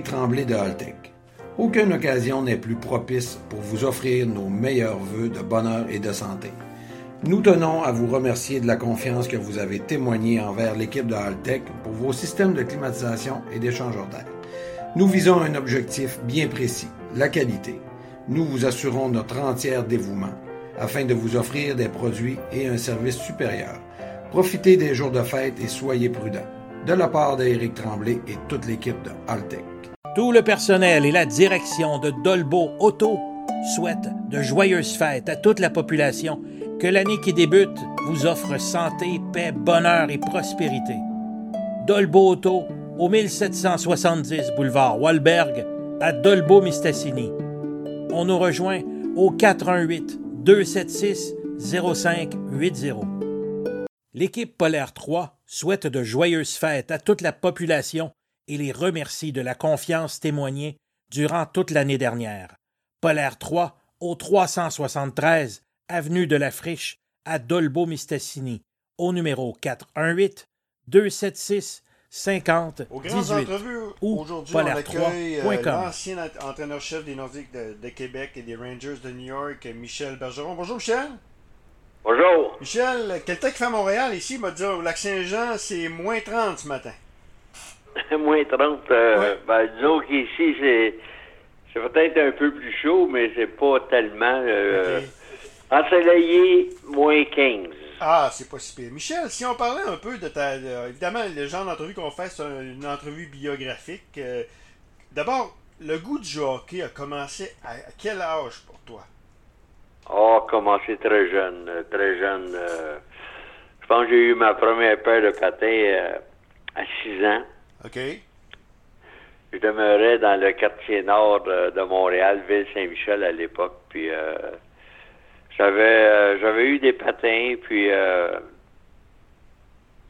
Tremblay de Haltech. Aucune occasion n'est plus propice pour vous offrir nos meilleurs vœux de bonheur et de santé. Nous tenons à vous remercier de la confiance que vous avez témoignée envers l'équipe de Haltech pour vos systèmes de climatisation et d'échangeur d'air. Nous visons un objectif bien précis, la qualité. Nous vous assurons notre entier dévouement afin de vous offrir des produits et un service supérieur. Profitez des jours de fête et soyez prudents. De la part d'Éric Tremblay et toute l'équipe de Haltech. Tout le personnel et la direction de Dolbo Auto souhaitent de joyeuses fêtes à toute la population. Que l'année qui débute vous offre santé, paix, bonheur et prospérité. Dolbo Auto, au 1770 boulevard Walberg, à Dolbo-Mistassini. On nous rejoint au 418 276 0580. L'équipe Polaire 3 souhaite de joyeuses fêtes à toute la population et les remercie de la confiance témoignée durant toute l'année dernière. Polaire 3 au 373 avenue de la Friche à Dolbeau-Mistassini au numéro 418 276 50 Aux grandes 18 entrevues, ou aujourd'hui, on accueille euh, polaire3.com. l'ancien ent- entraîneur-chef des Nordiques de, de Québec et des Rangers de New York, Michel Bergeron. Bonjour, Michel. Bonjour. Michel, quel temps qu'il fait à Montréal ici? Il m'a dit au Lac-Saint-Jean, c'est moins 30 ce matin. Moins 30. euh, Ouais. ben, disons qu'ici, c'est, c'est peut-être un peu plus chaud, mais c'est pas tellement. euh. Ensoleillé, moins 15. Ah, c'est pas si pire. Michel, si on parlait un peu de ta. de- évidemment, le genre d'entrevue qu'on fait, c'est un- une entrevue biographique. Euh, D'abord, le goût du hockey a commencé à, à quel âge pour toi? Ah, commencé très jeune. Très jeune. euh, je pense que j'ai eu ma première paire de patins à 6 ans. OK? Je demeurais dans le quartier nord de, Montréal, Ville-Saint-Michel à l'époque. Puis euh, j'avais euh, j'avais eu des patins, puis euh,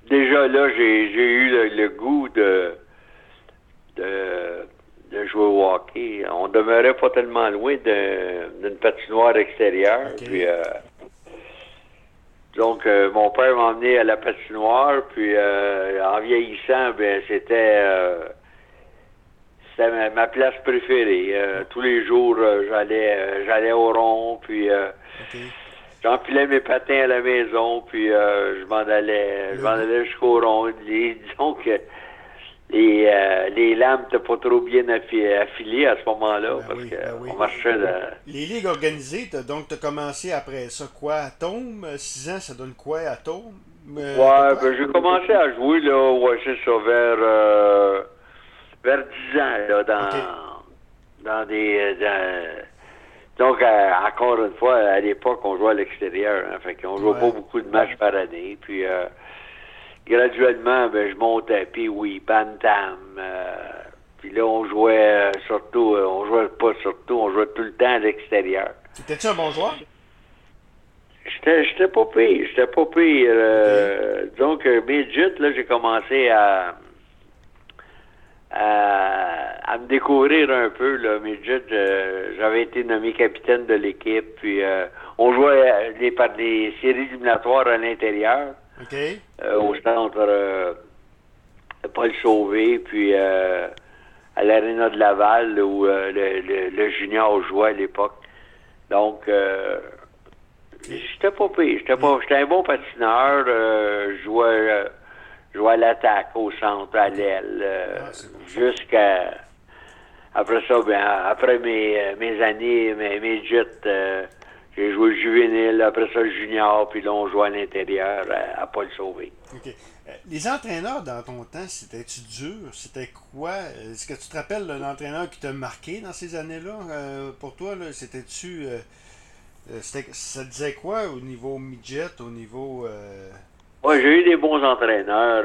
déjà là, j'ai j'ai eu le, le goût de, de de jouer au hockey. On demeurait pas tellement loin d'un- d'une patinoire extérieure. Puis euh, donc euh, mon père m'a emmené à la patinoire, puis euh, en vieillissant, ben c'était euh, c'était ma, ma place préférée. Euh, tous les jours, euh, j'allais euh, j'allais au rond, puis euh, OK. j'empilais mes patins à la maison, puis euh, je m'en allais, je m'en allais jusqu'au rond. Disons que les, euh, les lames n'étaient pas trop bien affi- à ce moment-là, Ben parce oui, que ben oui. marchait de... Les ligues organisées, t'as- donc tu as commencé après ça quoi? Atome? 6 ans, ça donne quoi, Atome? Euh, Ouais, ben j'ai commencé à jouer, là, ouais, c'est ça, vers, euh, vers 10 ans, là, dans, dans des... dans- donc, euh, encore une fois, à l'époque, on jouait à l'extérieur, hein, fait qu'on jouait Ouais. pas beaucoup de matchs par année, puis euh, graduellement, ben, je montais, puis oui, Bantam, euh, puis là, on jouait euh, surtout, euh, on jouait pas surtout, on jouait tout le temps à l'extérieur. T'étais-tu un bon joueur? J'étais, j'étais pas pire, j'étais pas pire. Euh, Donc, euh, midget, là, j'ai commencé à, à, à me découvrir un peu, là, midget. j'avais été nommé capitaine de l'équipe, puis euh, on jouait les, par des séries éliminatoires à l'intérieur, OK. euh, au centre euh, Paul Sauvé, puis euh, à l'aréna de Laval, où euh, le, le, le junior jouait à l'époque. Donc, euh, j'étais pas pire. J'étais pas, j'étais un bon patineur. je jouais, jouais à l'attaque, au centre, à l'aile, Ah, jusqu'à après ça, ben, après mes, mes années, mes, mes jets, j'ai joué juvénile, après ça junior, puis là on jouait à l'intérieur à, à Paul Sauvé. OK. Euh, Les entraîneurs dans ton temps, c'était-tu dur? C'était quoi? Est-ce que tu te rappelles d'un entraîneur qui t'a marqué dans ces années-là? euh, pour toi, c'était-tu. euh, euh, ça disait quoi au niveau midget, au niveau. euh, Ouais, j'ai eu des bons entraîneurs.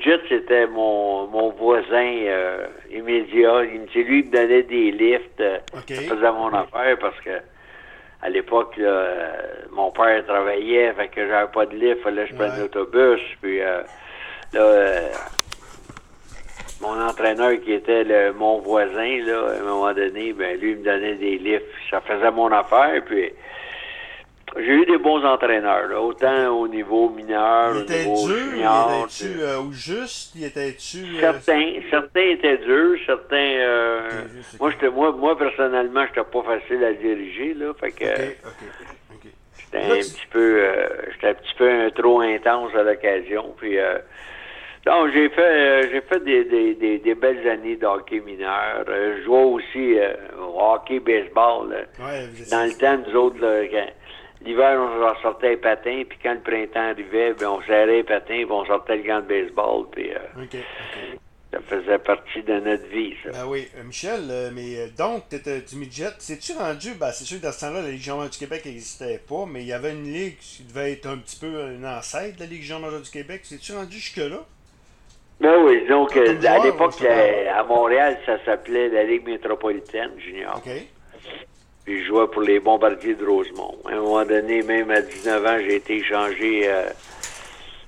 Jets, c'était mon, mon voisin euh, immédiat. C'est lui qui me donnait des lifts. euh, OK. Ça faisait mon affaire parce que à l'époque, là, euh, mon père travaillait, fait que j'avais pas de lift, fallait que je prenne Ouais. l'autobus. Puis euh, là, euh, mon entraîneur qui était le, mon voisin, là, à un moment donné, ben lui il me donnait des lifts. Ça faisait mon affaire, puis j'ai eu des bons entraîneurs, là, autant au niveau mineur, Il au niveau dur, junior. il était-tu euh, ou juste, il était-tu... euh, Certains, certains étaient durs, certains. euh, juste, moi, j'étais, moi, moi personnellement, j'étais pas facile à diriger là, fait que j'étais un petit peu, j'étais un petit peu un- trop intense à l'occasion. Puis, donc j'ai fait, j'ai fait des, des, des, des belles années de hockey mineur. Je jouais aussi au hockey baseball. là. Ouais, Dans le temps, nous autres, là, quand- l'hiver, on sortait les patins, puis quand le printemps arrivait, ben, on serrait les patins, puis on sortait le gant de baseball, puis euh, ça faisait partie de notre vie, ça. Ben oui, Euh, Michel, euh, mais euh, donc, t'étais du midget. C'est-tu rendu, ben c'est sûr que dans ce temps-là, la Ligue junior du Québec n'existait pas, mais il y avait une ligue qui devait être un petit peu une ancêtre de la Ligue junior du Québec. C'est-tu rendu jusque-là? Ben oui, donc à l'époque, à Montréal, ça s'appelait la Ligue métropolitaine junior. OK. Puis je jouais pour les bombardiers de Rosemont. À un moment donné, même à 19 ans, j'ai été échangé euh,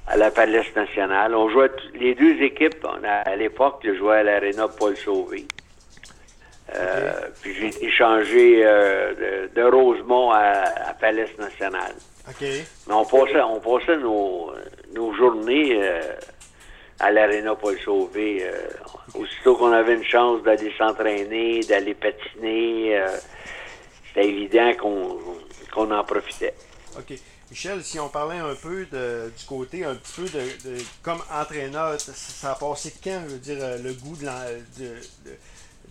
à la Palais nationale. On jouait les deux équipes. on a- à l'époque, je jouais à l'Arena Paul Sauvé. Euh, Puis j'ai été échangé euh, de, de Rosemont à, à Palais national. OK. Mais on passait, on passait nos, nos journées à l'Arena Paul Sauvé. aussitôt qu'on avait une chance d'aller s'entraîner, d'aller patiner, c'était évident qu'on en profitait. OK. Michel, si on parlait un peu de, du côté, un petit peu de, de- comme entraîneur, ça, a passé quand, je veux dire, euh, le goût de, de,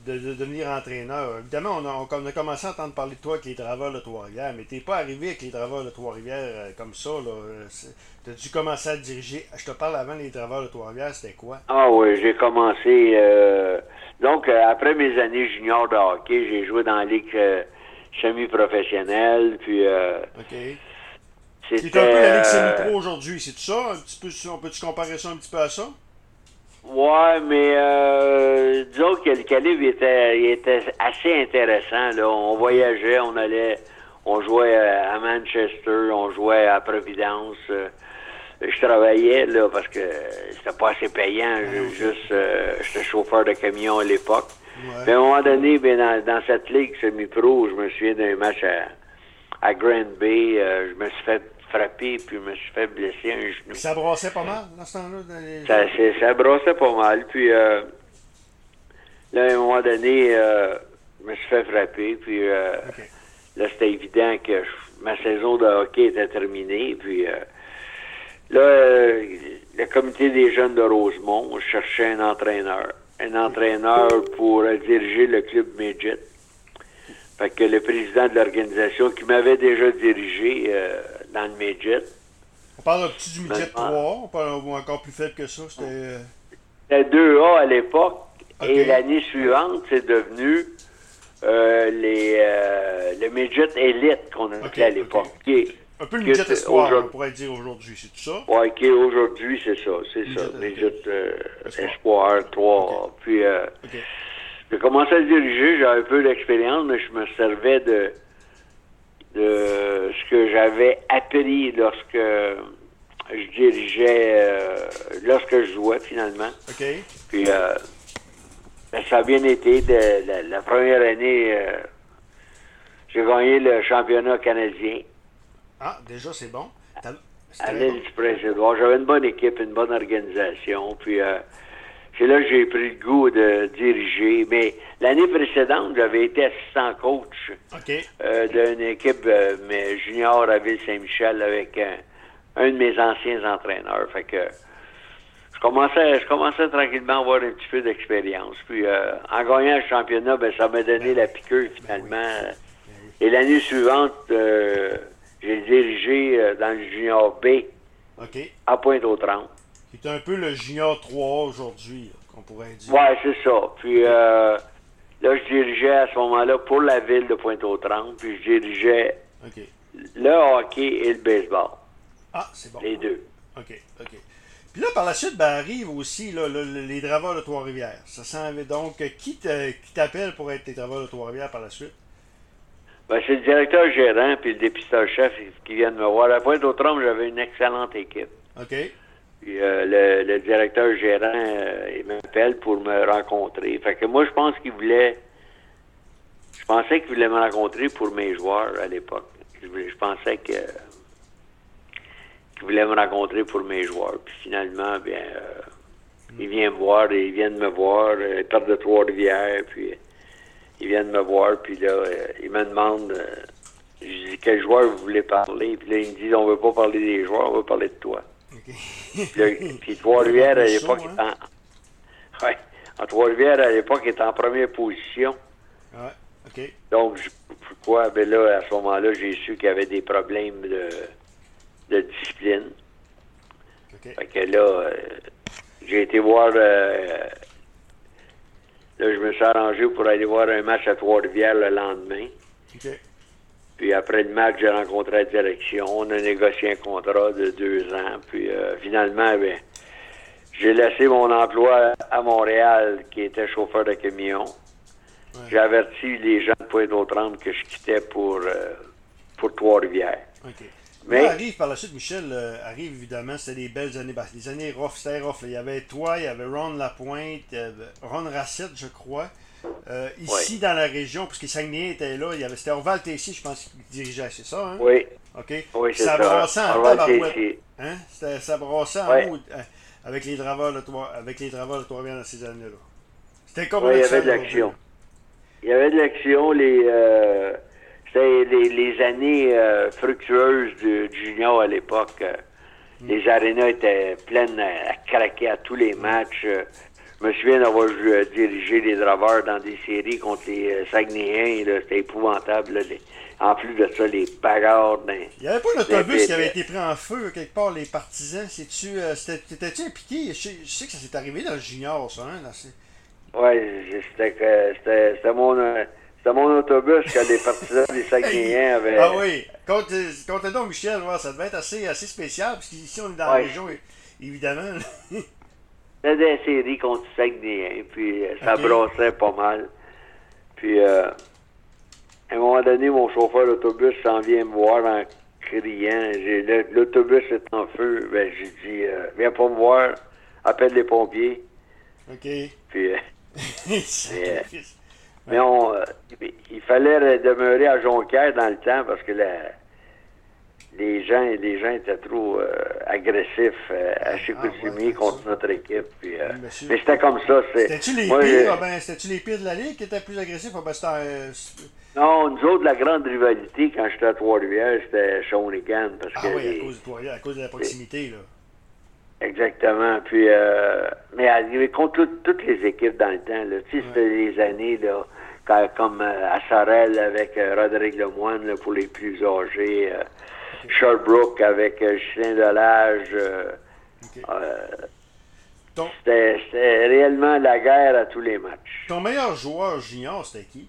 de, de devenir entraîneur? Évidemment, on a, on- a commencé à entendre parler de toi avec les Draveurs de Trois-Rivières, mais t'es pas arrivé avec les Draveurs de Trois-Rivières euh, comme ça. Euh, c'est- T'as dû commencer à diriger? Je te parle avant les Draveurs de Trois-Rivières, c'était quoi? Ah oui, j'ai commencé. euh, donc, après mes années juniors de hockey, j'ai joué dans la ligue euh, semi-professionnelle. Puis, euh, OK. c'était. Un peu euh, aujourd'hui, c'est tout ça? Un petit peu, on peut-tu comparer ça un petit peu à ça? Ouais, mais euh, disons que le calibre était, il était assez intéressant. Là. On voyageait, on allait, on jouait à Manchester, on jouait à Providence. euh, je travaillais là parce que c'était pas assez payant. Je- Juste, euh, j'étais chauffeur de camion à l'époque. Ouais. Mais à un moment donné, ben, dans, dans cette ligue semi-pro, je me souviens d'un match à, à Grand Bay. euh, je me suis fait frapper puis je me suis fait blesser un genou. Ça brassait pas mal dans ce temps-là? les- Ça, ça brossait pas mal. Puis euh, là, à un moment donné, euh, je me suis fait frapper. Puis euh, là, c'était évident que je- ma saison de hockey était terminée. Puis là, le comité des jeunes de Rosemont cherchait un entraîneur. Un entraîneur pour diriger le club midget. Fait que le président de l'organisation qui m'avait déjà dirigé euh, dans le midget, On parle un petit du midget Maintenant. 3, on parle encore plus faible que ça. C'était. euh, C'était 2A à l'époque. Et l'année suivante, c'est devenu euh, les, euh, le midget élite qu'on appelait Ok, à l'époque. Un peu le midget espoir, on pourrait dire aujourd'hui, c'est tout ça? Qui est aujourd'hui, c'est ça, c'est ça. Midget, Midget euh, Espoir. Espoir 3. Puis euh, j'ai commencé à diriger, j'avais un peu d'expérience, mais je me servais de, de ce que j'avais appris lorsque je dirigeais, euh, lorsque je jouais finalement. OK. Puis euh, ben, ça a bien été. De, la, la première année, j'ai gagné le championnat canadien Ah, déjà, c'est bon. À l'île du Prince-Édouard. J'avais une bonne équipe, une bonne organisation. Puis euh, c'est là que j'ai pris le goût de diriger. Mais l'année précédente, j'avais été assistant coach euh, d'une équipe euh, mais junior à Ville-Saint-Michel avec un, un de mes anciens entraîneurs. Fait que je commençais, je commençais tranquillement à avoir un petit peu d'expérience. Puis euh, en gagnant le championnat, ben, ça m'a donné la piqûre finalement. Et l'année suivante, j'ai dirigé euh, dans le junior B à Pointe-aux-Trembles. C'est un peu le junior 3 aujourd'hui, qu'on pourrait dire. Ouais, c'est ça. Puis euh, là, je dirigeais à ce moment-là pour la ville de Pointe-aux-Trembles. Puis je dirigeais le hockey et le baseball, Ah, c'est bon. les deux. OK, OK. Puis là, par la suite, ben, arrive aussi là, le- le- les draveurs de Trois-Rivières. Ça s'en va donc. Qui t'appelle pour être les draveurs de Trois-Rivières par la suite? Ben, c'est le directeur gérant puis le dépisteur-chef qui viennent me voir. À Pointe-aux-Trembles, j'avais une excellente équipe. OK. Puis euh, le, le directeur gérant, euh, il m'appelle pour me rencontrer. Fait que moi, je pense qu'il voulait... Je pensais qu'il voulait me rencontrer pour mes joueurs à l'époque. je, pensais que qu'il voulait me rencontrer pour mes joueurs. Puis finalement, bien, euh, il vient me voir, et il vient de me voir, il part de Trois-Rivières, puis il vient de me voir, puis là, euh, il me demande, euh, je dis, quel joueur vous voulez parler? Puis là, il me dit, on veut pas parler des joueurs, on veut parler de toi. puis, Trois-Rivières, à l'époque, hein? en... Ouais, en Trois-Rivières, à l'époque, était en première position. Ouais, OK. Donc, pourquoi? Ben là, à ce moment-là, j'ai su qu'il y avait des problèmes de, de discipline. OK. Fait que là, euh, j'ai été voir Là, je me suis arrangé pour aller voir un match à Trois-Rivières le lendemain. Puis après le match, j'ai rencontré la direction. On a négocié un contrat de deux ans. Puis euh, finalement, ben, j'ai laissé mon emploi à Montréal, qui était chauffeur de camion. J'ai averti les gens de Pointe-aux-Trembles que je quittais pour, euh, pour Trois-Rivières. Mais arrive par la suite, Michel, euh, arrive évidemment, c'était des belles années. les années rough, c'était rough. Il y avait toi, il y avait Ron Lapointe, Ron Rassett, je crois. Euh, ici, dans la région, puisque Saguenay était là, il y avait, c'était Orval Tessier, je pense, qui dirigeait, c'est ça, hein? Oui. OK. Oui, c'est ça. Brassait en tabarouette. Hein? Ça brassait en euh, avec les draveurs de Trois, avec les draveurs de trois dans ces années-là. C'était comme oui, il y avait de l'action. Il y avait de l'action, les... C'était les, années euh, fructueuses du, junior à l'époque. Euh, mm. Les arénas étaient pleines à, craquer à tous les matchs. Euh, je me souviens d'avoir dirigé les draveurs dans des séries contre les Saguenayens. C'était épouvantable. en plus de ça, les bagarres. Il n'y avait pas un autobus qui avait été pris en feu quelque part, les partisans? T'étais-tu impliqué? Je sais, que ça s'est arrivé dans le junior, ça. Hein, oui, c'était mon c'était mon autobus que les partisans des Saguenayens avaient. Ah oui. Compte, donc, Michel, ça devait être assez, assez spécial, parce qu'ici, on est dans la région, évidemment. C'était des séries contre Saguenayens, puis euh, ça brossait pas mal. Puis, euh, à un moment donné, mon chauffeur d'autobus s'en vient me voir en criant. L'autobus est en feu. Ben, j'ai dit, euh, viens pas me voir, appelle les pompiers. OK. Puis, Mais on, euh, il fallait demeurer à Jonquière dans le temps parce que les gens les gens étaient trop euh, agressifs euh, à Chicoutimi ah, contre notre équipe. Puis, mais c'était comme ça. C'était-tu les, pires, ben, les pires de la Ligue qui étaient plus agressifs? Ben, non, nous autres, la grande rivalité quand j'étais à Trois-Rivières, c'était Shawinigan. Parce ah que oui, à cause, de, à cause de la proximité. là. Exactement. Puis, mais contre toutes les équipes dans le temps, là, tu sais, c'était les années, là, comme euh, à Sorel avec euh, Rodrigue Lemoine pour les plus âgés, euh, Sherbrooke avec Justin Delage. C'était réellement la guerre à tous les matchs. Ton meilleur joueur junior, c'était qui?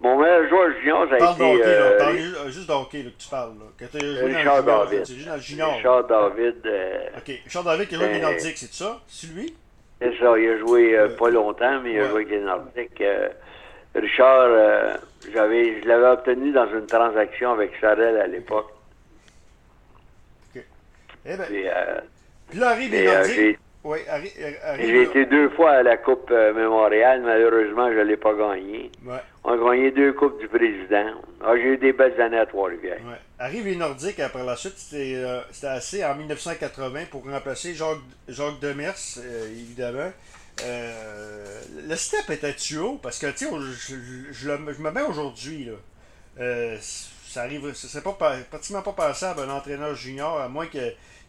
Mon meilleur joueur junior, ça a été... Hockey, là, parle juste d'hockey que tu parles. Là. Que Richard David. Richard David. OK. Richard David qui a joué les Nordiques, c'est ça? C'est lui? C'est ça, il a joué euh, pas longtemps, mais il a joué avec les Nordiques. Euh, Richard, euh, j'avais, je l'avais obtenu dans une transaction avec Sarel à l'époque. OK. Eh ben, puis, là arrive les Nordiques. Oui, arrive, J'ai été deux fois à la Coupe Mémorial. Malheureusement, je ne l'ai pas gagné. Ouais. On a gagné deux Coupes du Président. Ah, j'ai eu des belles années à Trois-Rivières. Ouais. Arrive les Nordiques après la suite. C'était assez en 1980 pour remplacer Jacques, Jacques Demers, évidemment. Euh, le step était-tu haut? Parce que, tu sais, je, je, me mets aujourd'hui, là. Euh, ça arrive, ce serait pas, pratiquement pas passable un entraîneur junior, à moins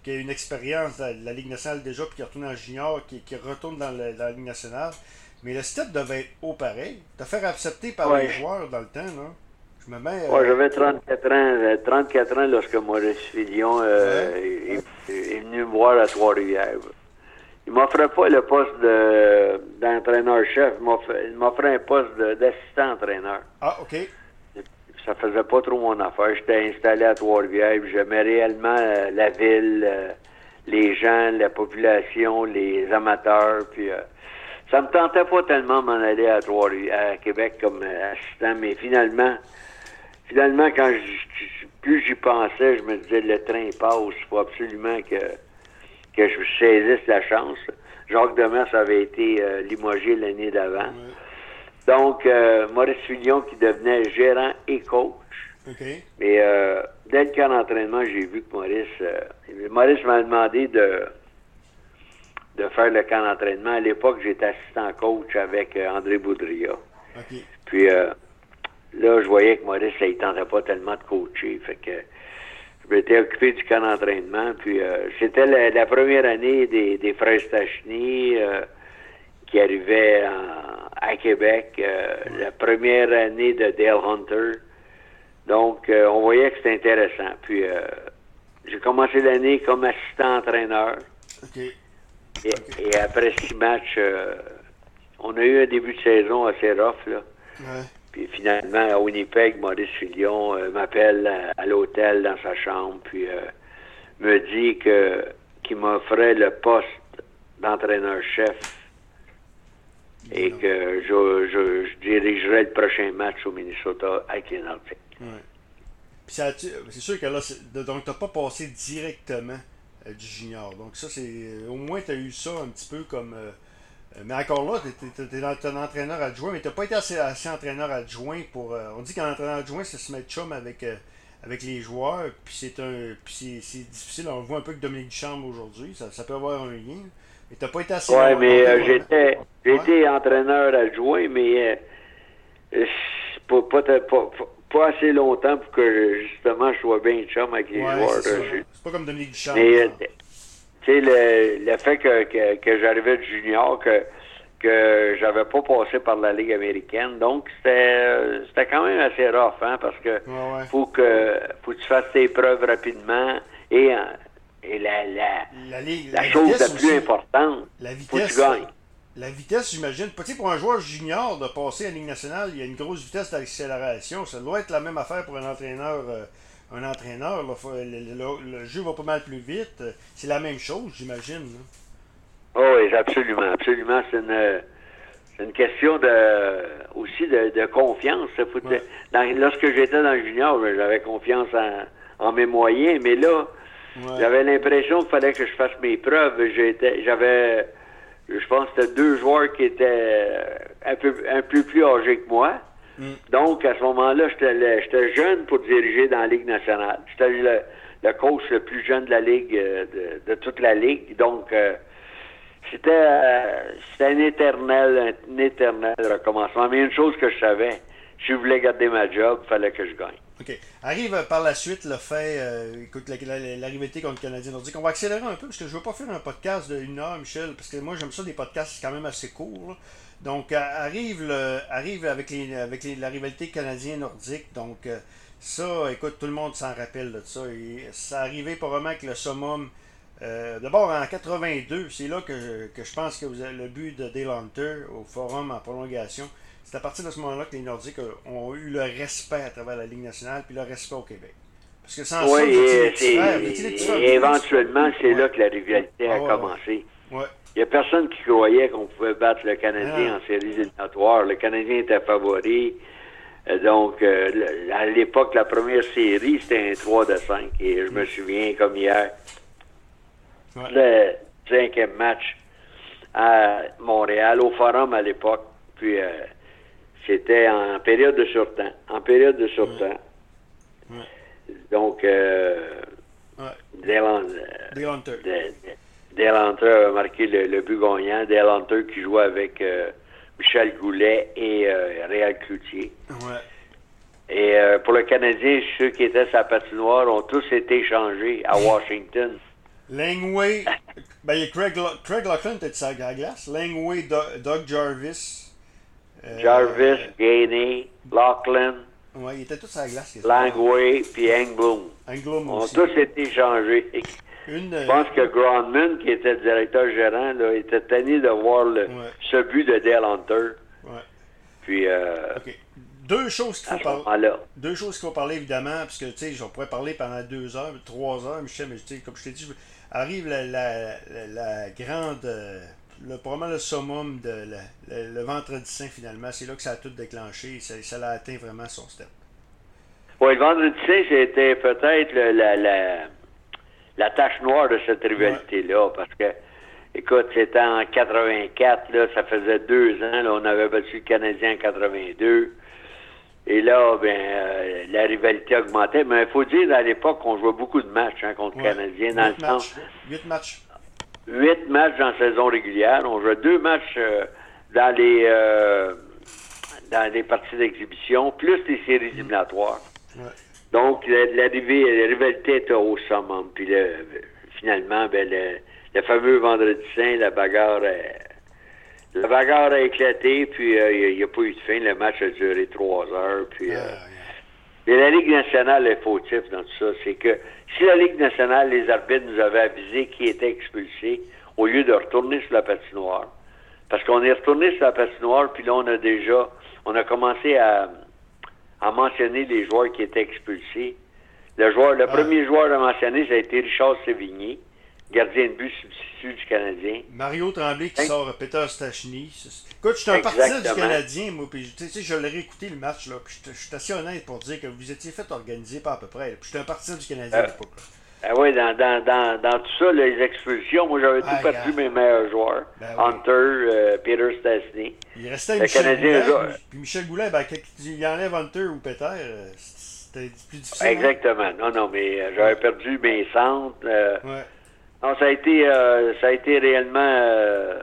qu'il ait une expérience de la, Ligue nationale déjà, puis qu'il retourne en junior, qu'il retourne dans, la Ligue nationale. Mais le step devait être haut pareil. Te faire accepter par les joueurs dans le temps, là. Je me mets. Euh, j'avais 34 ans, 34 ans lorsque Maurice Fillon est, venu me voir à Trois-Rivières. Il m'offrait pas le poste d'entraîneur-chef, il m'offrait un poste d'assistant-entraîneur. Ah, OK. Ça faisait pas trop mon affaire. J'étais installé à Trois-Rivières, j'aimais réellement euh, la ville, euh, les gens, la population, les amateurs, puis... Euh, ça me tentait pas tellement m'en aller à Trois à Québec comme assistant, mais finalement, finalement, quand plus j'y pensais, je me disais le train passe, il faut absolument que que je saisisse la chance. Jacques Demers avait été limogé l'année d'avant. Donc, euh, Maurice Fillon qui devenait gérant et coach. Mais euh, dès le camp d'entraînement, j'ai vu que Maurice. Euh, Maurice m'a demandé de, de faire le camp d'entraînement. À l'époque, j'étais assistant coach avec André Boudria. Puis là, je voyais que Maurice, ça, il tentait pas tellement de coacher. Fait que je m'étais occupé du camp d'entraînement. Puis c'était la, première année des, des frères Stachny qui arrivaient à Québec. La première année de Dale Hunter. Donc, euh, on voyait que c'était intéressant. Puis, euh, j'ai commencé l'année comme assistant entraîneur. Et, après six matchs, euh, on a eu un début de saison assez rough. Là. Puis finalement, à Winnipeg, Maurice Filion m'appelle à, l'hôtel dans sa chambre, puis me dit que qu'il m'offrait le poste d'entraîneur-chef et que je, je, dirigerais le prochain match au Minnesota avec les Nordiques. C'est sûr que là, donc tu n'as pas passé directement euh, du junior. Donc ça, c'est. Au moins, tu as eu ça un petit peu comme. Euh, euh, mais encore là, tu es, un entraîneur adjoint, mais tu n'as pas été assez, assez, entraîneur adjoint pour. on dit qu'un entraîneur adjoint, c'est se mettre chum avec, avec les joueurs. Puis c'est un. Puis c'est difficile. On voit un peu que Dominique Duchamp aujourd'hui. Ça, ça, peut avoir un lien. Mais tu n'as pas été assez. Oui, mais j'étais j'étais entraîneur adjoint, mais. pas, pas, pas pas assez longtemps pour que justement je sois bien chum avec les joueurs. C'est pas comme Dominique Duchamp. Mais, euh, tu sais, le, le, fait que, que, que j'arrivais de junior, que, que j'avais pas passé par la Ligue américaine. Donc, c'était, c'était quand même assez rough, hein, parce que faut que faut que tu fasses tes preuves rapidement et, et la, la, la, chose la plus importante, la vitesse, faut que tu gagnes. La vitesse, j'imagine, petit pour un joueur junior de passer à la Ligue nationale, il y a une grosse vitesse d'accélération. Ça doit être la même affaire pour un entraîneur. Euh, un entraîneur, le, jeu va pas mal plus vite. C'est la même chose, j'imagine. Oh, oui, absolument, absolument. C'est une, une, question de aussi de, confiance. lorsque j'étais dans le junior, ben, j'avais confiance en, mes moyens, mais là, j'avais l'impression qu'il fallait que je fasse mes preuves. J'avais je pense que c'était deux joueurs qui étaient euh, un peu, un peu plus âgés que moi. Mm. Donc, à ce moment-là, j'étais jeune pour diriger dans la Ligue nationale. J'étais le, coach le plus jeune de la Ligue, euh, de, toute la Ligue. Donc, euh, c'était un éternel, un éternel recommencement. Mais une chose que je savais, si je voulais garder ma job, il fallait que je gagne. OK. Arrive euh, par la suite le fait, euh, écoute, la, rivalité contre le Canadien nordique. On va accélérer un peu parce que je veux pas faire un podcast de une heure, Michel, parce que moi j'aime ça des podcasts quand même assez courts. Donc arrive le, arrive avec les, avec la rivalité canadien-nordique. Donc ça, écoute, tout le monde s'en rappelle de ça. Ça arrivait probablement avec le summum. Euh, d'abord en 82, c'est là que, que, je pense que vous avez le but de Dale Hunter au forum en prolongation. C'est à partir de ce moment-là que les Nordiques ont eu le respect à travers la Ligue nationale puis le respect au Québec. Parce que sans oui, ça, et, éventuellement, c'est là que la rivalité a ah commencé. Il n'y a personne qui croyait qu'on pouvait battre le Canadien ah. en séries éliminatoires. Le Canadien était favori. Euh, donc, euh, à l'époque, la première série, c'était un 3 de 5. Et je me souviens, comme hier, le cinquième match à Montréal, au Forum à l'époque. Puis, euh, c'était en période de surtemps. En période de surtemps. Donc, euh, Dale, Hunter a marqué le, but gagnant. Dale Hunter qui jouait avec euh, Michel Goulet et euh, Réal Cloutier. Et euh, pour le Canadien, ceux qui étaient sa patinoire ont tous été échangés à Washington. Langway, ben, Craig, Craig était sa glace. Langway, Doug Jarvis, euh, Jarvis, Gainey, Lachlan. Oui, ils étaient tous à la glace. Langway puis Engblom. Engblom ont tous été changés. Je pense que Grandman, qui était le directeur gérant, là, était tanné de voir le, ce but de Dale Hunter. Ouais. Puis. Euh, Deux choses qu'il faut parler. Deux choses qu'il faut parler, évidemment, parce que, tu sais, j'en pourrais parler pendant deux heures, trois heures, Michel, mais, tu sais, comme je t'ai dit, arrive la, la, la, grande. Euh, le, probablement le summum de le, vendredi saint finalement. C'est là que ça a tout déclenché. Ça, ça a atteint vraiment son step. Oui, le vendredi saint, c'était peut-être la, la, la, tâche noire de cette rivalité-là. Parce que, écoute, c'était en 84, là, ça faisait deux ans. Là, on avait battu le Canadien en 82. Et là, ben, euh, la rivalité augmentait. Mais il faut dire, à l'époque, on jouait beaucoup de matchs hein, contre Ouais. les Canadiens. Dans Huit le sens, matchs. Huit matchs. Huit matchs dans la saison régulière. On jouait deux matchs euh, dans les euh, dans les parties d'exhibition, plus les séries éliminatoires. Ouais. Donc, la, la rivalité était au summum. Puis là, finalement, ben, le, le fameux Vendredi Saint, la bagarre, a- la bagarre a éclaté, puis euh, il n'y a, pas eu de fin. Le match a duré trois heures. Puis, euh, Ah, et la Ligue nationale est fautif dans tout ça. C'est que si la Ligue nationale, les arbitres nous avaient avisé qui était expulsé, au lieu de retourner sur la patinoire, parce qu'on est retourné sur la patinoire, puis là, on a déjà, on a commencé à, à mentionner les joueurs qui étaient expulsés. Le joueur, le Ah. premier joueur à mentionner, ça a été Richard Sévigny, gardien de but substitut du Canadien. Mario Tremblay qui Hein? sort Peter Stachny. Écoute, je suis un partisan du. Canadien, moi, puis tu sais, je l'ai réécouté le match, là, puis je suis assez honnête pour dire que vous étiez fait organiser pas à peu près, puis j'étais un partisan du Canadien à Euh, l'époque. Ah oui, dans, dans, dans, dans tout ça, les expulsions, moi j'avais Ah, tout perdu mes meilleurs joueurs. Ben oui. Hunter, euh, Peter Stastny. Il restait le Michel Canadien, Goulet, puis- Michel Goulet, ben, quand il enlève Hunter ou Peter, euh, c'était plus difficile. hein? Exactement. Non, non, mais j'avais perdu mes centres. euh, Ouais. Non, ça a été, euh, ça a été réellement euh,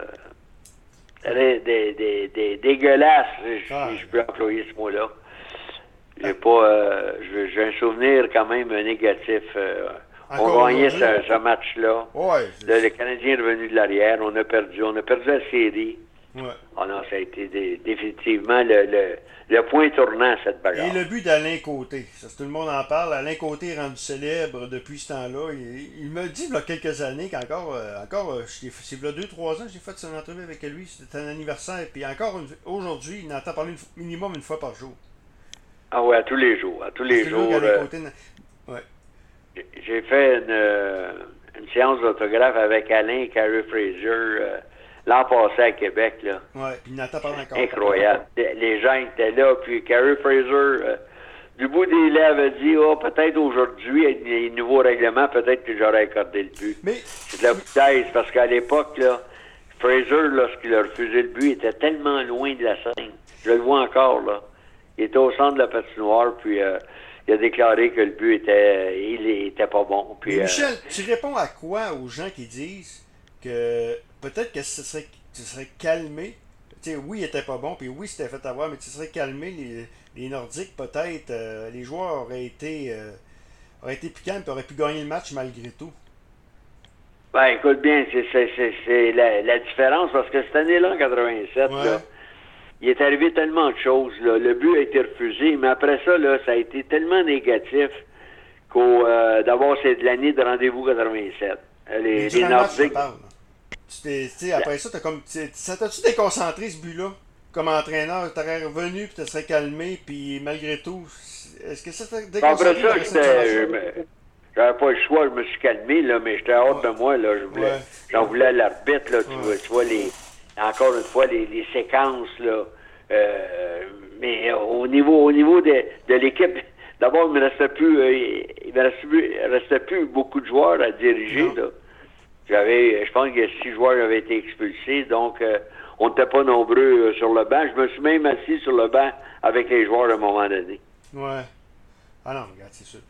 ré- des, des, des- dégueulasse, si Ah. je peux employer ce mot-là. J'ai pas, euh, j'ai- un souvenir quand même négatif. on gagnait ce, ce match-là. Ouais. Là, le Canadien est revenu de l'arrière. On a perdu. On a perdu la série. Ouais. Oh non, ça a été dé- définitivement le, le, le point tournant cette bagarre. Et le but d'Alain Côté, ça, tout le monde en parle. Alain Côté est rendu célèbre depuis ce temps-là. Il, il me dit, il y a quelques années, qu'encore, euh, encore, euh, c'est il y a deux, trois ans, j'ai fait son entrevue avec lui. C'était un anniversaire. Puis encore aujourd'hui, il entend parler une minimum une fois par jour. Ah ouais, à tous les jours. À tous les jours. euh, Côté Ouais. J'ai fait une, une séance d'autographe avec Alain et Carrie Fraser euh, l'an passé à Québec. Là. Ouais, puis il n'entend parler encore. Incroyable. Les gens étaient là, puis Carrie Fraser, euh, du bout des lèvres, a dit oh, peut-être aujourd'hui, avec les nouveaux règlements, peut-être que j'aurais accordé le but. Mais, C'est de la foutaise, parce qu'à l'époque, là, Fraser, lorsqu'il a refusé le but, était tellement loin de la scène. Je le vois encore, là. Il était au centre de la patinoire, puis euh, il a déclaré que le but était, il était pas bon. Puis, euh, Michel, tu réponds à quoi aux gens qui disent que peut-être que ce serait, tu serais calmé. Tu sais, oui, il était pas bon, puis oui, c'était fait avoir, mais tu serais calmé les, les Nordiques, peut-être. euh, les joueurs auraient été, euh, auraient été plus calmes, puis auraient pu gagner le match malgré tout. Ben, écoute bien, c'est, la, la différence, parce que cette année-là, en 87, Ouais. là, il est arrivé tellement de choses. Là. Le but a été refusé, mais après ça, là, ça a été tellement négatif qu'au, euh, d'abord, c'est de l'année de rendez-vous 87. Euh, Les, Nordiques... Tu t'es- après ça, t'as comme, ça t'a-tu déconcentré ce but-là? Comme entraîneur, t'aurais revenu, puis tu serais calmé, puis malgré tout, est-ce que ça t'a déconcentré? Après ça, j'étais, j'avais pas le choix, je me suis calmé, là, mais j'étais hors de moi, là, je voulais, Ouais. j'en voulais à l'arbitre, là, tu, Ouais. vois, tu vois, les, encore une fois, les, les séquences, là, euh, mais au niveau, au niveau de, de l'équipe, d'abord, il me restait plus, euh, il me restait plus, restait plus beaucoup de joueurs à diriger, Non. là. J'avais, je pense que six joueurs avaient été expulsés, donc euh, on n'était pas nombreux euh, sur le banc. Je me suis même assis sur le banc avec les joueurs à un moment donné. Ouais. Ah non, regarde, c'est sûr.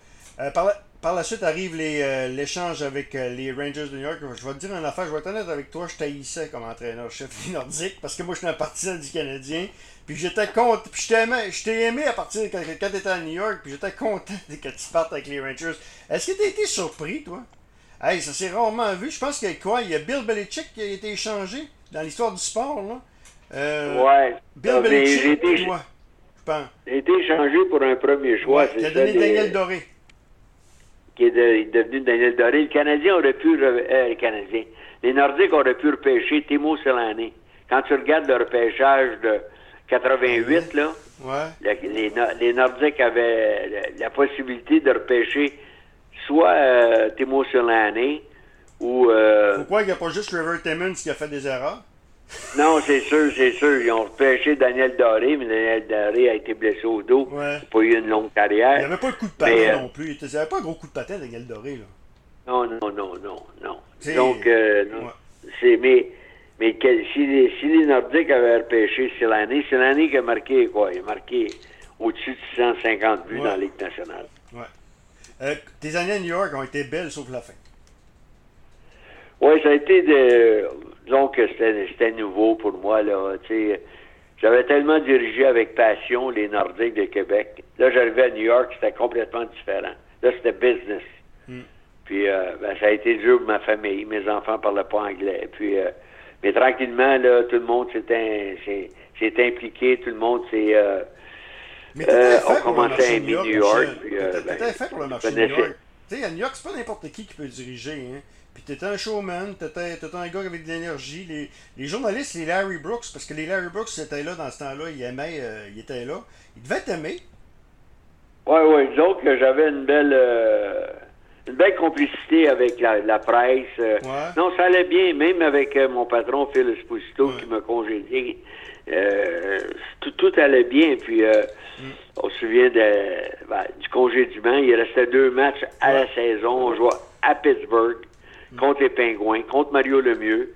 Euh, par, la, suite arrive l'échange avec les Rangers de New York. Je vais te dire une affaire, je vais être honnête avec toi, je taillissais comme entraîneur-chef des Nordiques parce que moi, je suis un partisan du Canadien. Puis j'étais content, puis je t'ai aimé, aimé à partir de quand, quand tu étais à New York, puis j'étais content que tu partes avec les Rangers. Est-ce que tu as été surpris, toi? Hey, ça s'est rarement vu. Je pense qu'il y a quoi? Il y a Bill Belichick qui a été échangé dans l'histoire du sport, là. Euh, ouais. Bill Belichick, été, toi, je pense. j'ai été échangé pour un premier choix. Ouais, qui a donné Daniel Doré. qui est, de- devenu Daniel Doré. Le Canadien aurait pu, euh, le Canadien, les Nordiques auraient pu repêcher Timo Selané. Quand tu regardes le repêchage de 88, là, Ouais. le- les, No- les Nordiques avaient la, la possibilité de repêcher soit euh, Timo Selané ou... euh, Pourquoi il n'y a pas juste Trevor Timmons qui a fait des erreurs? non, c'est sûr, c'est sûr. Ils ont repêché Daniel Doré, mais Daniel Doré a été blessé au dos. Ouais. Il n'a pas eu une longue Il carrière. n'y avait pas de coup de patin Mais, euh, non plus. Il n'y avait pas un gros coup de patin, Daniel Doré. Là. Non, non, non, non, non. C'est- Donc, euh. Ouais. c'est mais mais quel- si, les, si les Nordiques avaient repêché Silané, Silané qui a marqué quoi Il a marqué au-dessus de 650 buts dans la Ligue nationale. Ouais. Euh, tes années à New York ont été belles, sauf la fin. Oui, ça a été de. Disons que c'était nouveau pour moi. là. J'avais tellement dirigé avec passion les Nordiques de Québec. Là, j'arrivais à New York, c'était complètement différent. Là, c'était business. Hmm. Puis, euh, ben, ça a été dur pour ma famille. Mes enfants ne parlaient pas anglais. Puis, euh, mais tranquillement, là, tout le monde s'est impliqué. Tout le monde s'est. Euh, euh, on commençait à New York. T'étais ben, fait pour le marché de New York. Tu sais, à New York, c'est pas n'importe qui qui peut diriger. Hein. Puis t'étais un showman, t'étais, étais un gars avec de l'énergie. Les, les, journalistes, les Larry Brooks, parce que les Larry Brooks étaient là dans ce temps-là, ils aimaient, euh, ils étaient là. Ils devaient t'aimer. Oui, oui, disons que j'avais une belle euh, une belle complicité avec la, la presse. Euh. Non, ça allait bien, même avec mon patron Phil Esposito qui m'a congédié. tout, tout allait bien. Puis mm. on se souvient de, ben, du congédiement. Il restait deux matchs à la saison. On jouait à Pittsburgh contre les Pingouins, contre Mario Lemieux.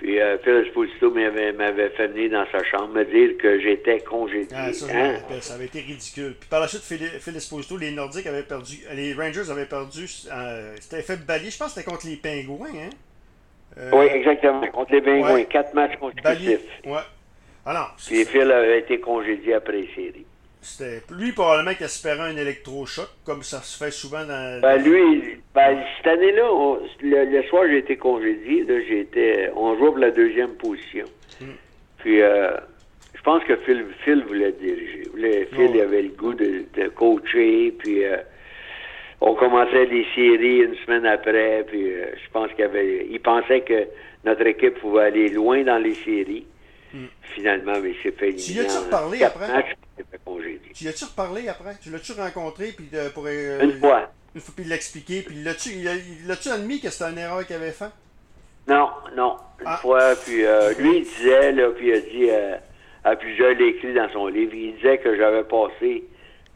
Puis euh, Phil Esposito m'avait fait venir dans sa chambre me dire que j'étais congédié. Ah, ça, hein? ça, avait été ridicule. Puis par la suite, Phil, Esposito, les Nordiques avaient perdu, les Rangers avaient perdu, euh, c'était fait balayer, je pense que c'était contre les Pingouins, hein? Euh, oui, exactement, contre les Pingouins, quatre matchs consécutifs. Ouais. Alors, Puis Phil avait été congédié après série. C'était lui probablement qui espérait un électrochoc, comme ça se fait souvent dans. Ben lui, ben, cette année-là, le, soir j'ai été congédié, là, j'étais. On jouait pour la deuxième position. Hmm. Puis euh, je pense que Phil, Phil voulait diriger. Phil oh. avait le goût de, coacher, puis euh, on commençait les séries une semaine après, puis euh, je pense qu'il avait. Il pensait que notre équipe pouvait aller loin dans les séries. Hmm. Finalement, mais c'est fait Tu y as-tu reparlé après? Tu y as-tu reparlé après? Tu l'as-tu rencontré puis euh, pour, euh, Une fois. Une fois, puis l'expliquer, puis l'as-tu, l'as-tu admis que c'était une erreur qu'il avait fait? Non, non. Une ah. fois, puis euh, lui, il disait, là, puis il a dit à plusieurs, écrit dans son livre, il disait que j'avais passé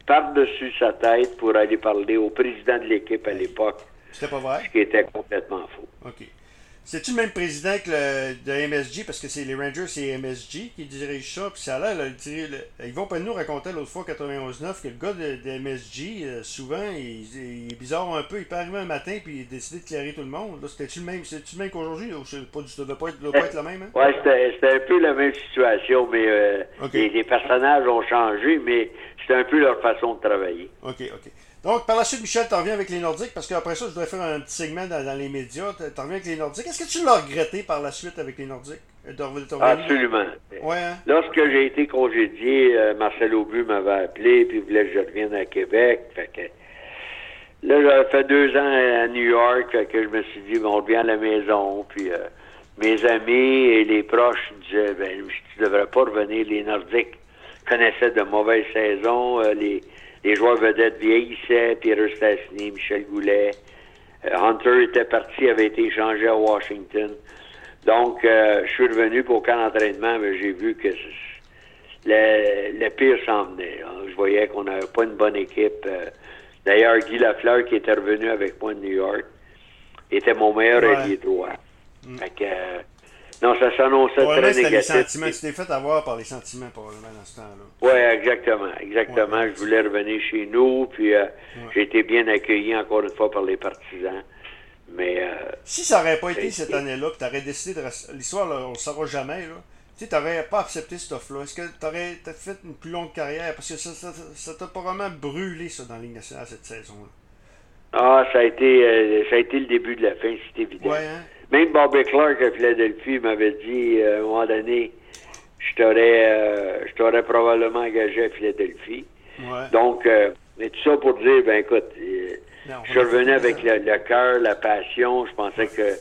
par-dessus sa tête pour aller parler au président de l'équipe à l'époque. C'était pas vrai? Ce qui était complètement faux. OK. C'est-tu le même président que le, de MSG, parce que c'est les Rangers, c'est MSG qui dirige ça, puis ça a l'air, ils vont pas nous raconter l'autre fois, 91-9, que le gars de, MSG, euh, souvent, il, est bizarre un peu, il peut arriver un matin, puis il décide de clairer tout le monde. c'était-tu le même, c'est-tu le même qu'aujourd'hui, ou pas du tout, doit pas être, pas être le même, hein? Ouais, c'était un peu la même situation, mais euh, les, personnages ont changé, mais c'était un peu leur façon de travailler. OK, OK. Donc, par la suite, Michel, tu reviens avec les Nordiques, parce qu'après ça, je dois faire un petit segment dans, les médias. Tu reviens avec les Nordiques. Est-ce que tu l'as regretté par la suite avec les Nordiques? Absolument. Ouais, hein? Lorsque j'ai été congédié, euh, Marcel Aubu m'avait appelé, puis voulait que je revienne à Québec. Fait que, là, j'avais fait deux ans à New York, fait que je me suis dit, bon, on revient à la maison, puis euh, mes amis et les proches disaient, ben, tu devrais pas revenir. Les Nordiques connaissaient de mauvaises saisons, euh, les les joueurs vedettes vieillissaient, Peter Stastny, Michel Goulet. Euh, Hunter était parti, avait été échangé à Washington. Donc, euh, je suis revenu pour aucun entraînement, mais j'ai vu que le, pire s'en venait. Je voyais qu'on n'avait pas une bonne équipe. Euh. D'ailleurs, Guy Lafleur, qui était revenu avec moi de New York, était mon meilleur allié droit. Mm. Fait que, non, ça s'annonçait très négatif. Les sentiments. Tu t'es fait avoir par les sentiments, probablement, dans ce temps-là. Oui, exactement. Exactement. je voulais revenir chez nous, puis euh, j'ai été bien accueilli encore une fois par les partisans. Mais. Euh, si ça n'aurait pas été cette année-là, puis tu aurais décidé de rester. L'histoire, on ne saura jamais, là. Tu n'aurais pas accepté cette offre-là. Est-ce que tu aurais fait une plus longue carrière? Parce que ça t'a pas vraiment brûlé, ça, dans la Ligue nationale, cette saison-là. Ah, ça a été euh, ça a été le début de la fin, c'est évident. Ouais, hein? Même Bobby Clark à Philadelphie m'avait dit euh, à un moment donné, je t'aurais, euh, je t'aurais probablement engagé à Philadelphie. Donc, euh, mais tout ça pour dire, ben écoute, je suis revenu avec le, cœur, la passion. Je pensais que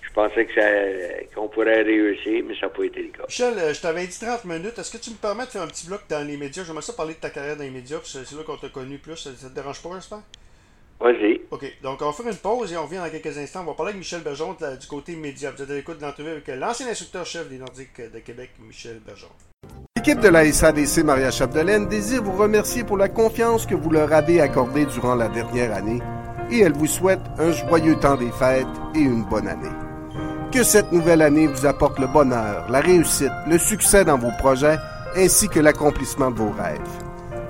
je pensais que qu'on pourrait réussir, mais ça n'a pas été le cas. Michel, je t'avais dit 30 minutes. Est-ce que tu me permets de faire un petit bloc dans les médias? J'aimerais ça parler de ta carrière dans les médias, c'est là qu'on t'a connu plus. Ça, ne te dérange pas, j'espère? Vas-y. OK. Donc, on va faire une pause et on revient dans quelques instants. On va parler avec Michel Bergeron du côté média. Vous êtes à l'écoute de l'entrevue avec l'ancien instructeur-chef des Nordiques de Québec, Michel Bergeron. L'équipe de la SADC Maria Chapdelaine désire vous remercier pour la confiance que vous leur avez accordée durant la dernière année et elle vous souhaite un joyeux temps des fêtes et une bonne année. Que cette nouvelle année vous apporte le bonheur, la réussite, le succès dans vos projets ainsi que l'accomplissement de vos rêves.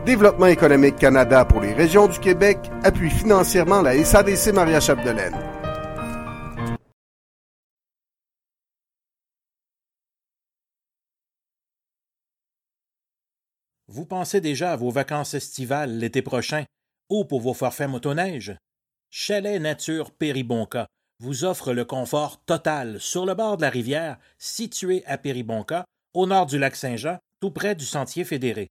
Développement économique Canada pour les régions du Québec appuie financièrement la SADC Maria Chapdelaine. Vous pensez déjà à vos vacances estivales l'été prochain ou pour vos forfaits motoneige? Chalet Nature Péribonca vous offre le confort total sur le bord de la rivière situé à Péribonca, au nord du lac Saint-Jean, tout près du sentier fédéré.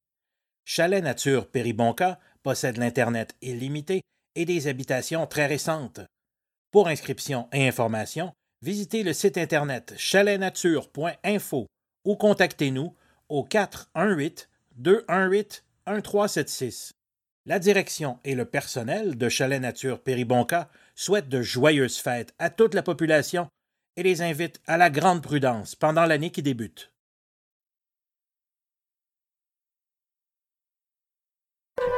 Chalet Nature Péribonca possède l'Internet illimité et des habitations très récentes. Pour inscription et information, visitez le site Internet chaletnature.info ou contactez-nous au 418 218 1376. La direction et le personnel de Chalet Nature Péribonca souhaitent de joyeuses fêtes à toute la population et les invitent à la grande prudence pendant l'année qui débute.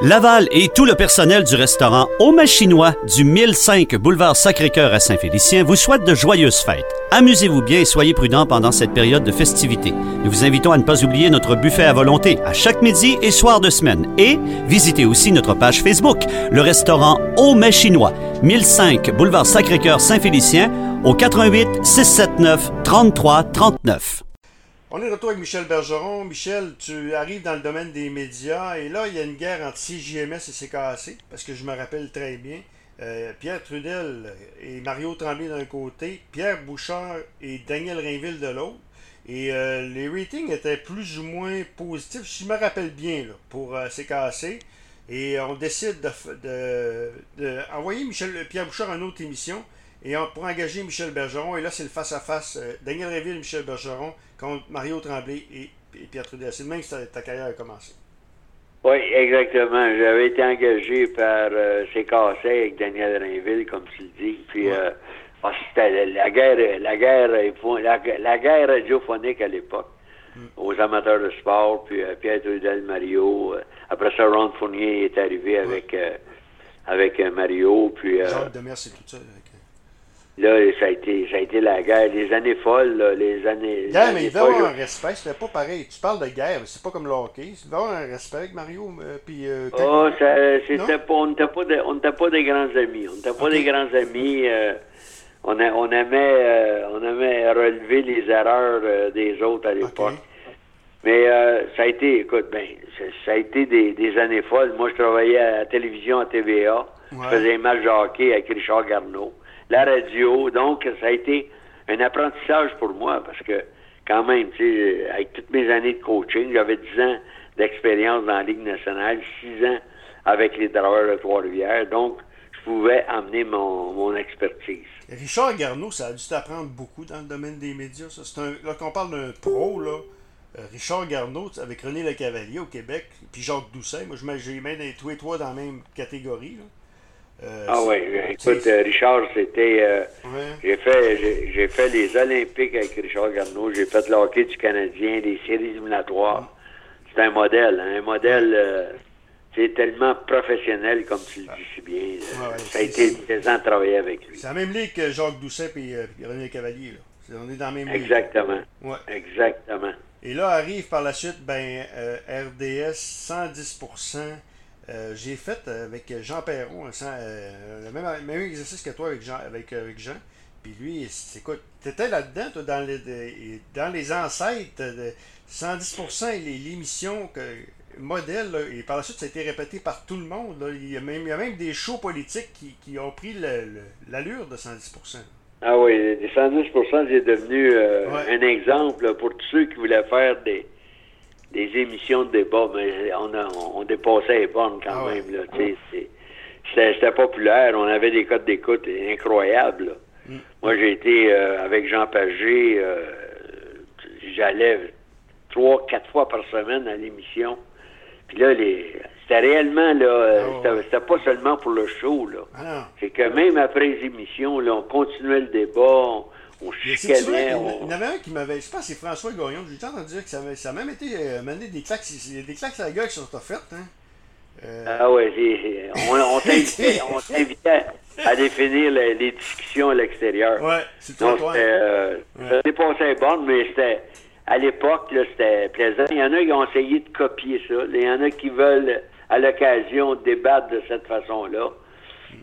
Laval et tout le personnel du restaurant Au Chinois du 1005 boulevard Sacré-Cœur à Saint-Félicien vous souhaite de joyeuses fêtes. Amusez-vous bien et soyez prudents pendant cette période de festivités. Nous vous invitons à ne pas oublier notre buffet à volonté à chaque midi et soir de semaine. Et visitez aussi notre page Facebook, le restaurant Au Chinois, 1005 boulevard Sacré-Cœur Saint-Félicien au 88 679 33 39. On est de retour avec Michel Bergeron. Michel, tu arrives dans le domaine des médias et là, il y a une guerre entre CJMS et CKC, parce que je me rappelle très bien. Euh, Pierre Trudel et Mario Tremblay d'un côté, Pierre Bouchard et Daniel Rainville de l'autre. Et euh, les ratings étaient plus ou moins positifs, si je me rappelle bien, pour euh, CKC. Et on décide d'envoyer de, Michel Pierre Bouchard à une autre émission et pour engager Michel Bergeron. Et là, c'est le face-à-face Daniel Rainville et Michel Bergeron contre Mario Tremblay et, Pierre Trudel. C'est le même que ta, carrière a commencé. Oui, exactement. J'avais été engagé par euh, CKC avec Daniel Rainville, comme tu le dis. Puis euh, ah, c'était la, guerre, la guerre, la, guerre radiophonique à l'époque. Mm. Aux amateurs de sport, puis euh, Pierre Trudel, Mario. après ça, Ron Fournier est arrivé avec, avec Mario. Puis, Jacques Demers, c'est tout ça. Là, ça a été, ça a été la guerre, les années folles, là, les années. Yeah, mais il devait avoir un respect, c'était pas pareil. Tu parles de guerre, c'est pas comme le hockey. Il devait avoir un respect avec Mario. Euh, puis, euh, oh, c'était pas, on n'était pas, de, pas des grands amis. On n'était pas des grands amis. Euh, on, a, on, aimait, on aimait relever les erreurs des autres à l'époque. Mais ça a été, écoute, ben, ça, a été des, des, années folles. Moi, je travaillais à la télévision, à TVA. Je faisais un match de hockey avec Richard Garneau la radio. Donc, ça a été un apprentissage pour moi parce que, quand même, avec toutes mes années de coaching, j'avais 10 ans d'expérience dans la Ligue nationale, 6 ans avec les draveurs de Trois-Rivières. Donc, je pouvais amener mon, mon expertise. Richard Garneau, ça a dû t'apprendre beaucoup dans le domaine des médias. Ça. Là, qu'on parle d'un pro, là, euh, Richard Garneau, avec René Lecavalier au Québec, puis Jacques Doucet, moi, j'ai mis tous les trois dans la même catégorie. Là. Euh, ah oui, écoute, euh, Richard, c'était. Euh, j'ai fait j'ai fait les Olympiques avec Richard Garneau, j'ai fait le hockey du Canadien, les séries éliminatoires. C'est un modèle, hein, un modèle c'est tellement professionnel, comme tu le dis si bien. ça a été plaisant de travailler avec lui. C'est la même ligue que Jacques Doucet et René Cavalier. Là. On est dans la même Exactement. ligue. Exactement. Exactement. Et là arrive par la suite, ben, RDS 110 euh, j'ai fait avec Jean Perron euh, le même, exercice que toi avec Jean. Avec, euh, avec Jean. Puis lui, écoute, t'étais là-dedans, toi, dans les, dans les ancêtres de 110% l'émission modèle, et par la suite, ça a été répété par tout le monde. Il, y a même, il, y a même, des shows politiques qui, qui ont pris l'allure de 110%. Ah oui, les 110%, c'est devenu un exemple pour tous ceux qui voulaient faire des, des émissions de débat, mais on, a, on dépassait les bornes quand ah même. Là, c'était, populaire, on avait des codes d'écoute incroyables. Mm. Moi, j'ai été euh, avec Jean Pagé, euh, j'allais trois, quatre fois par semaine à l'émission. Puis là, les, c'était réellement, là, ah c'était, pas seulement pour le show, là. Ah c'est que même après les émissions, là, on continuait le débat, on chicanait. Il y en avait un qui m'avait. Je pense que c'est François Gagnon. J'ai entendu dire que ça, ça a même été euh, mené des claques. Des claques à la gueule qui sont offertes. Hein. Euh... Ah ouais, on, on t'invitait à définir les, les, discussions à l'extérieur. Ouais, c'est toi. Donc, euh, ouais. Ça dépassait bon, mais c'était. À l'époque, c'était plaisant. Il y en a qui ont essayé de copier ça. Il y en a qui veulent à l'occasion, débattre de cette façon-là.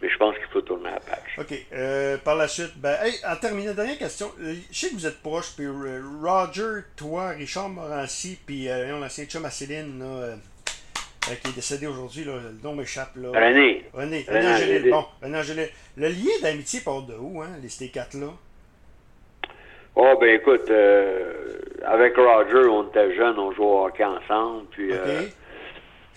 Mais je pense qu'il faut tourner la page. OK. Euh, par la suite, ben, hey, en terminant, dernière question. Euh, Je sais que vous êtes proches, puis euh, Roger, toi, Richard Morancy, puis euh, l'ancien chum à Céline, là, euh, qui est décédé aujourd'hui, le nom m'échappe. là. René. René, René René Angélil. Bon, René Angélil. Le lien d'amitié part de où, hein, les, ces quatre-là? Oh, ben écoute, avec Roger, on était jeunes, on jouait au hockey ensemble. Puis OK.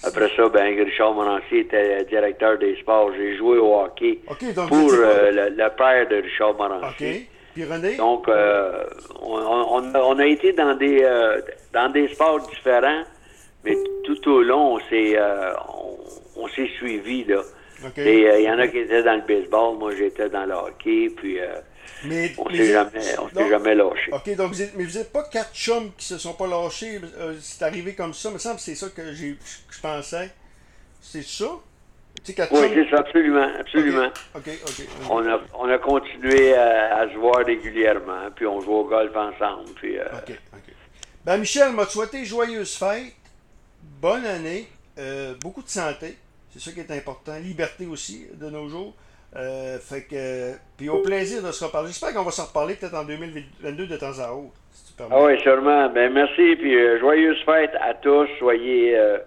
Après ça, ben Richard Morancier était directeur des sports. J'ai joué au hockey donc pour euh, le, le père de Richard OK. Morancier. Puis René? Donc, euh, on, on, a- on a été dans des euh, dans des sports différents, mais tout au long, on s'est on, s'est suivis là. OK. Et il y en a qui étaient dans le baseball, moi j'étais dans le hockey, puis euh, mais, on mais s'est jamais on s'est donc- jamais lâché. OK, donc vous êtes, mais vous n'êtes pas quatre chums qui se sont pas lâchés. euh, c'est arrivé comme ça. Il me semble que c'est ça que, j'ai, je pensais. C'est ça? Oui, c'est ça, absolument, absolument. On a, on a continué à, à se voir régulièrement, puis on joue au golf ensemble. Puis, euh. Ben, Michel m'a souhaité joyeuse fête, bonne année, euh, beaucoup de santé, c'est ça qui est important, liberté aussi de nos jours. Euh, fait que, puis au plaisir de se reparler. J'espère qu'on va se reparler peut-être en 2022 de temps à autre, si tu permets. Ah oui, sûrement. Ben merci, puis euh, joyeuse fête à tous. Soyez, euh,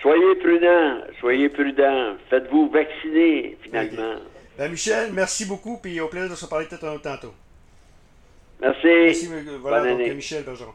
soyez prudents, soyez prudents. Faites-vous vacciner, finalement. Ben, Michel, merci beaucoup, puis au plaisir de se reparler peut-être un autre tantôt. Merci. Merci, voilà, Bonne donc année. Michel Bergeron.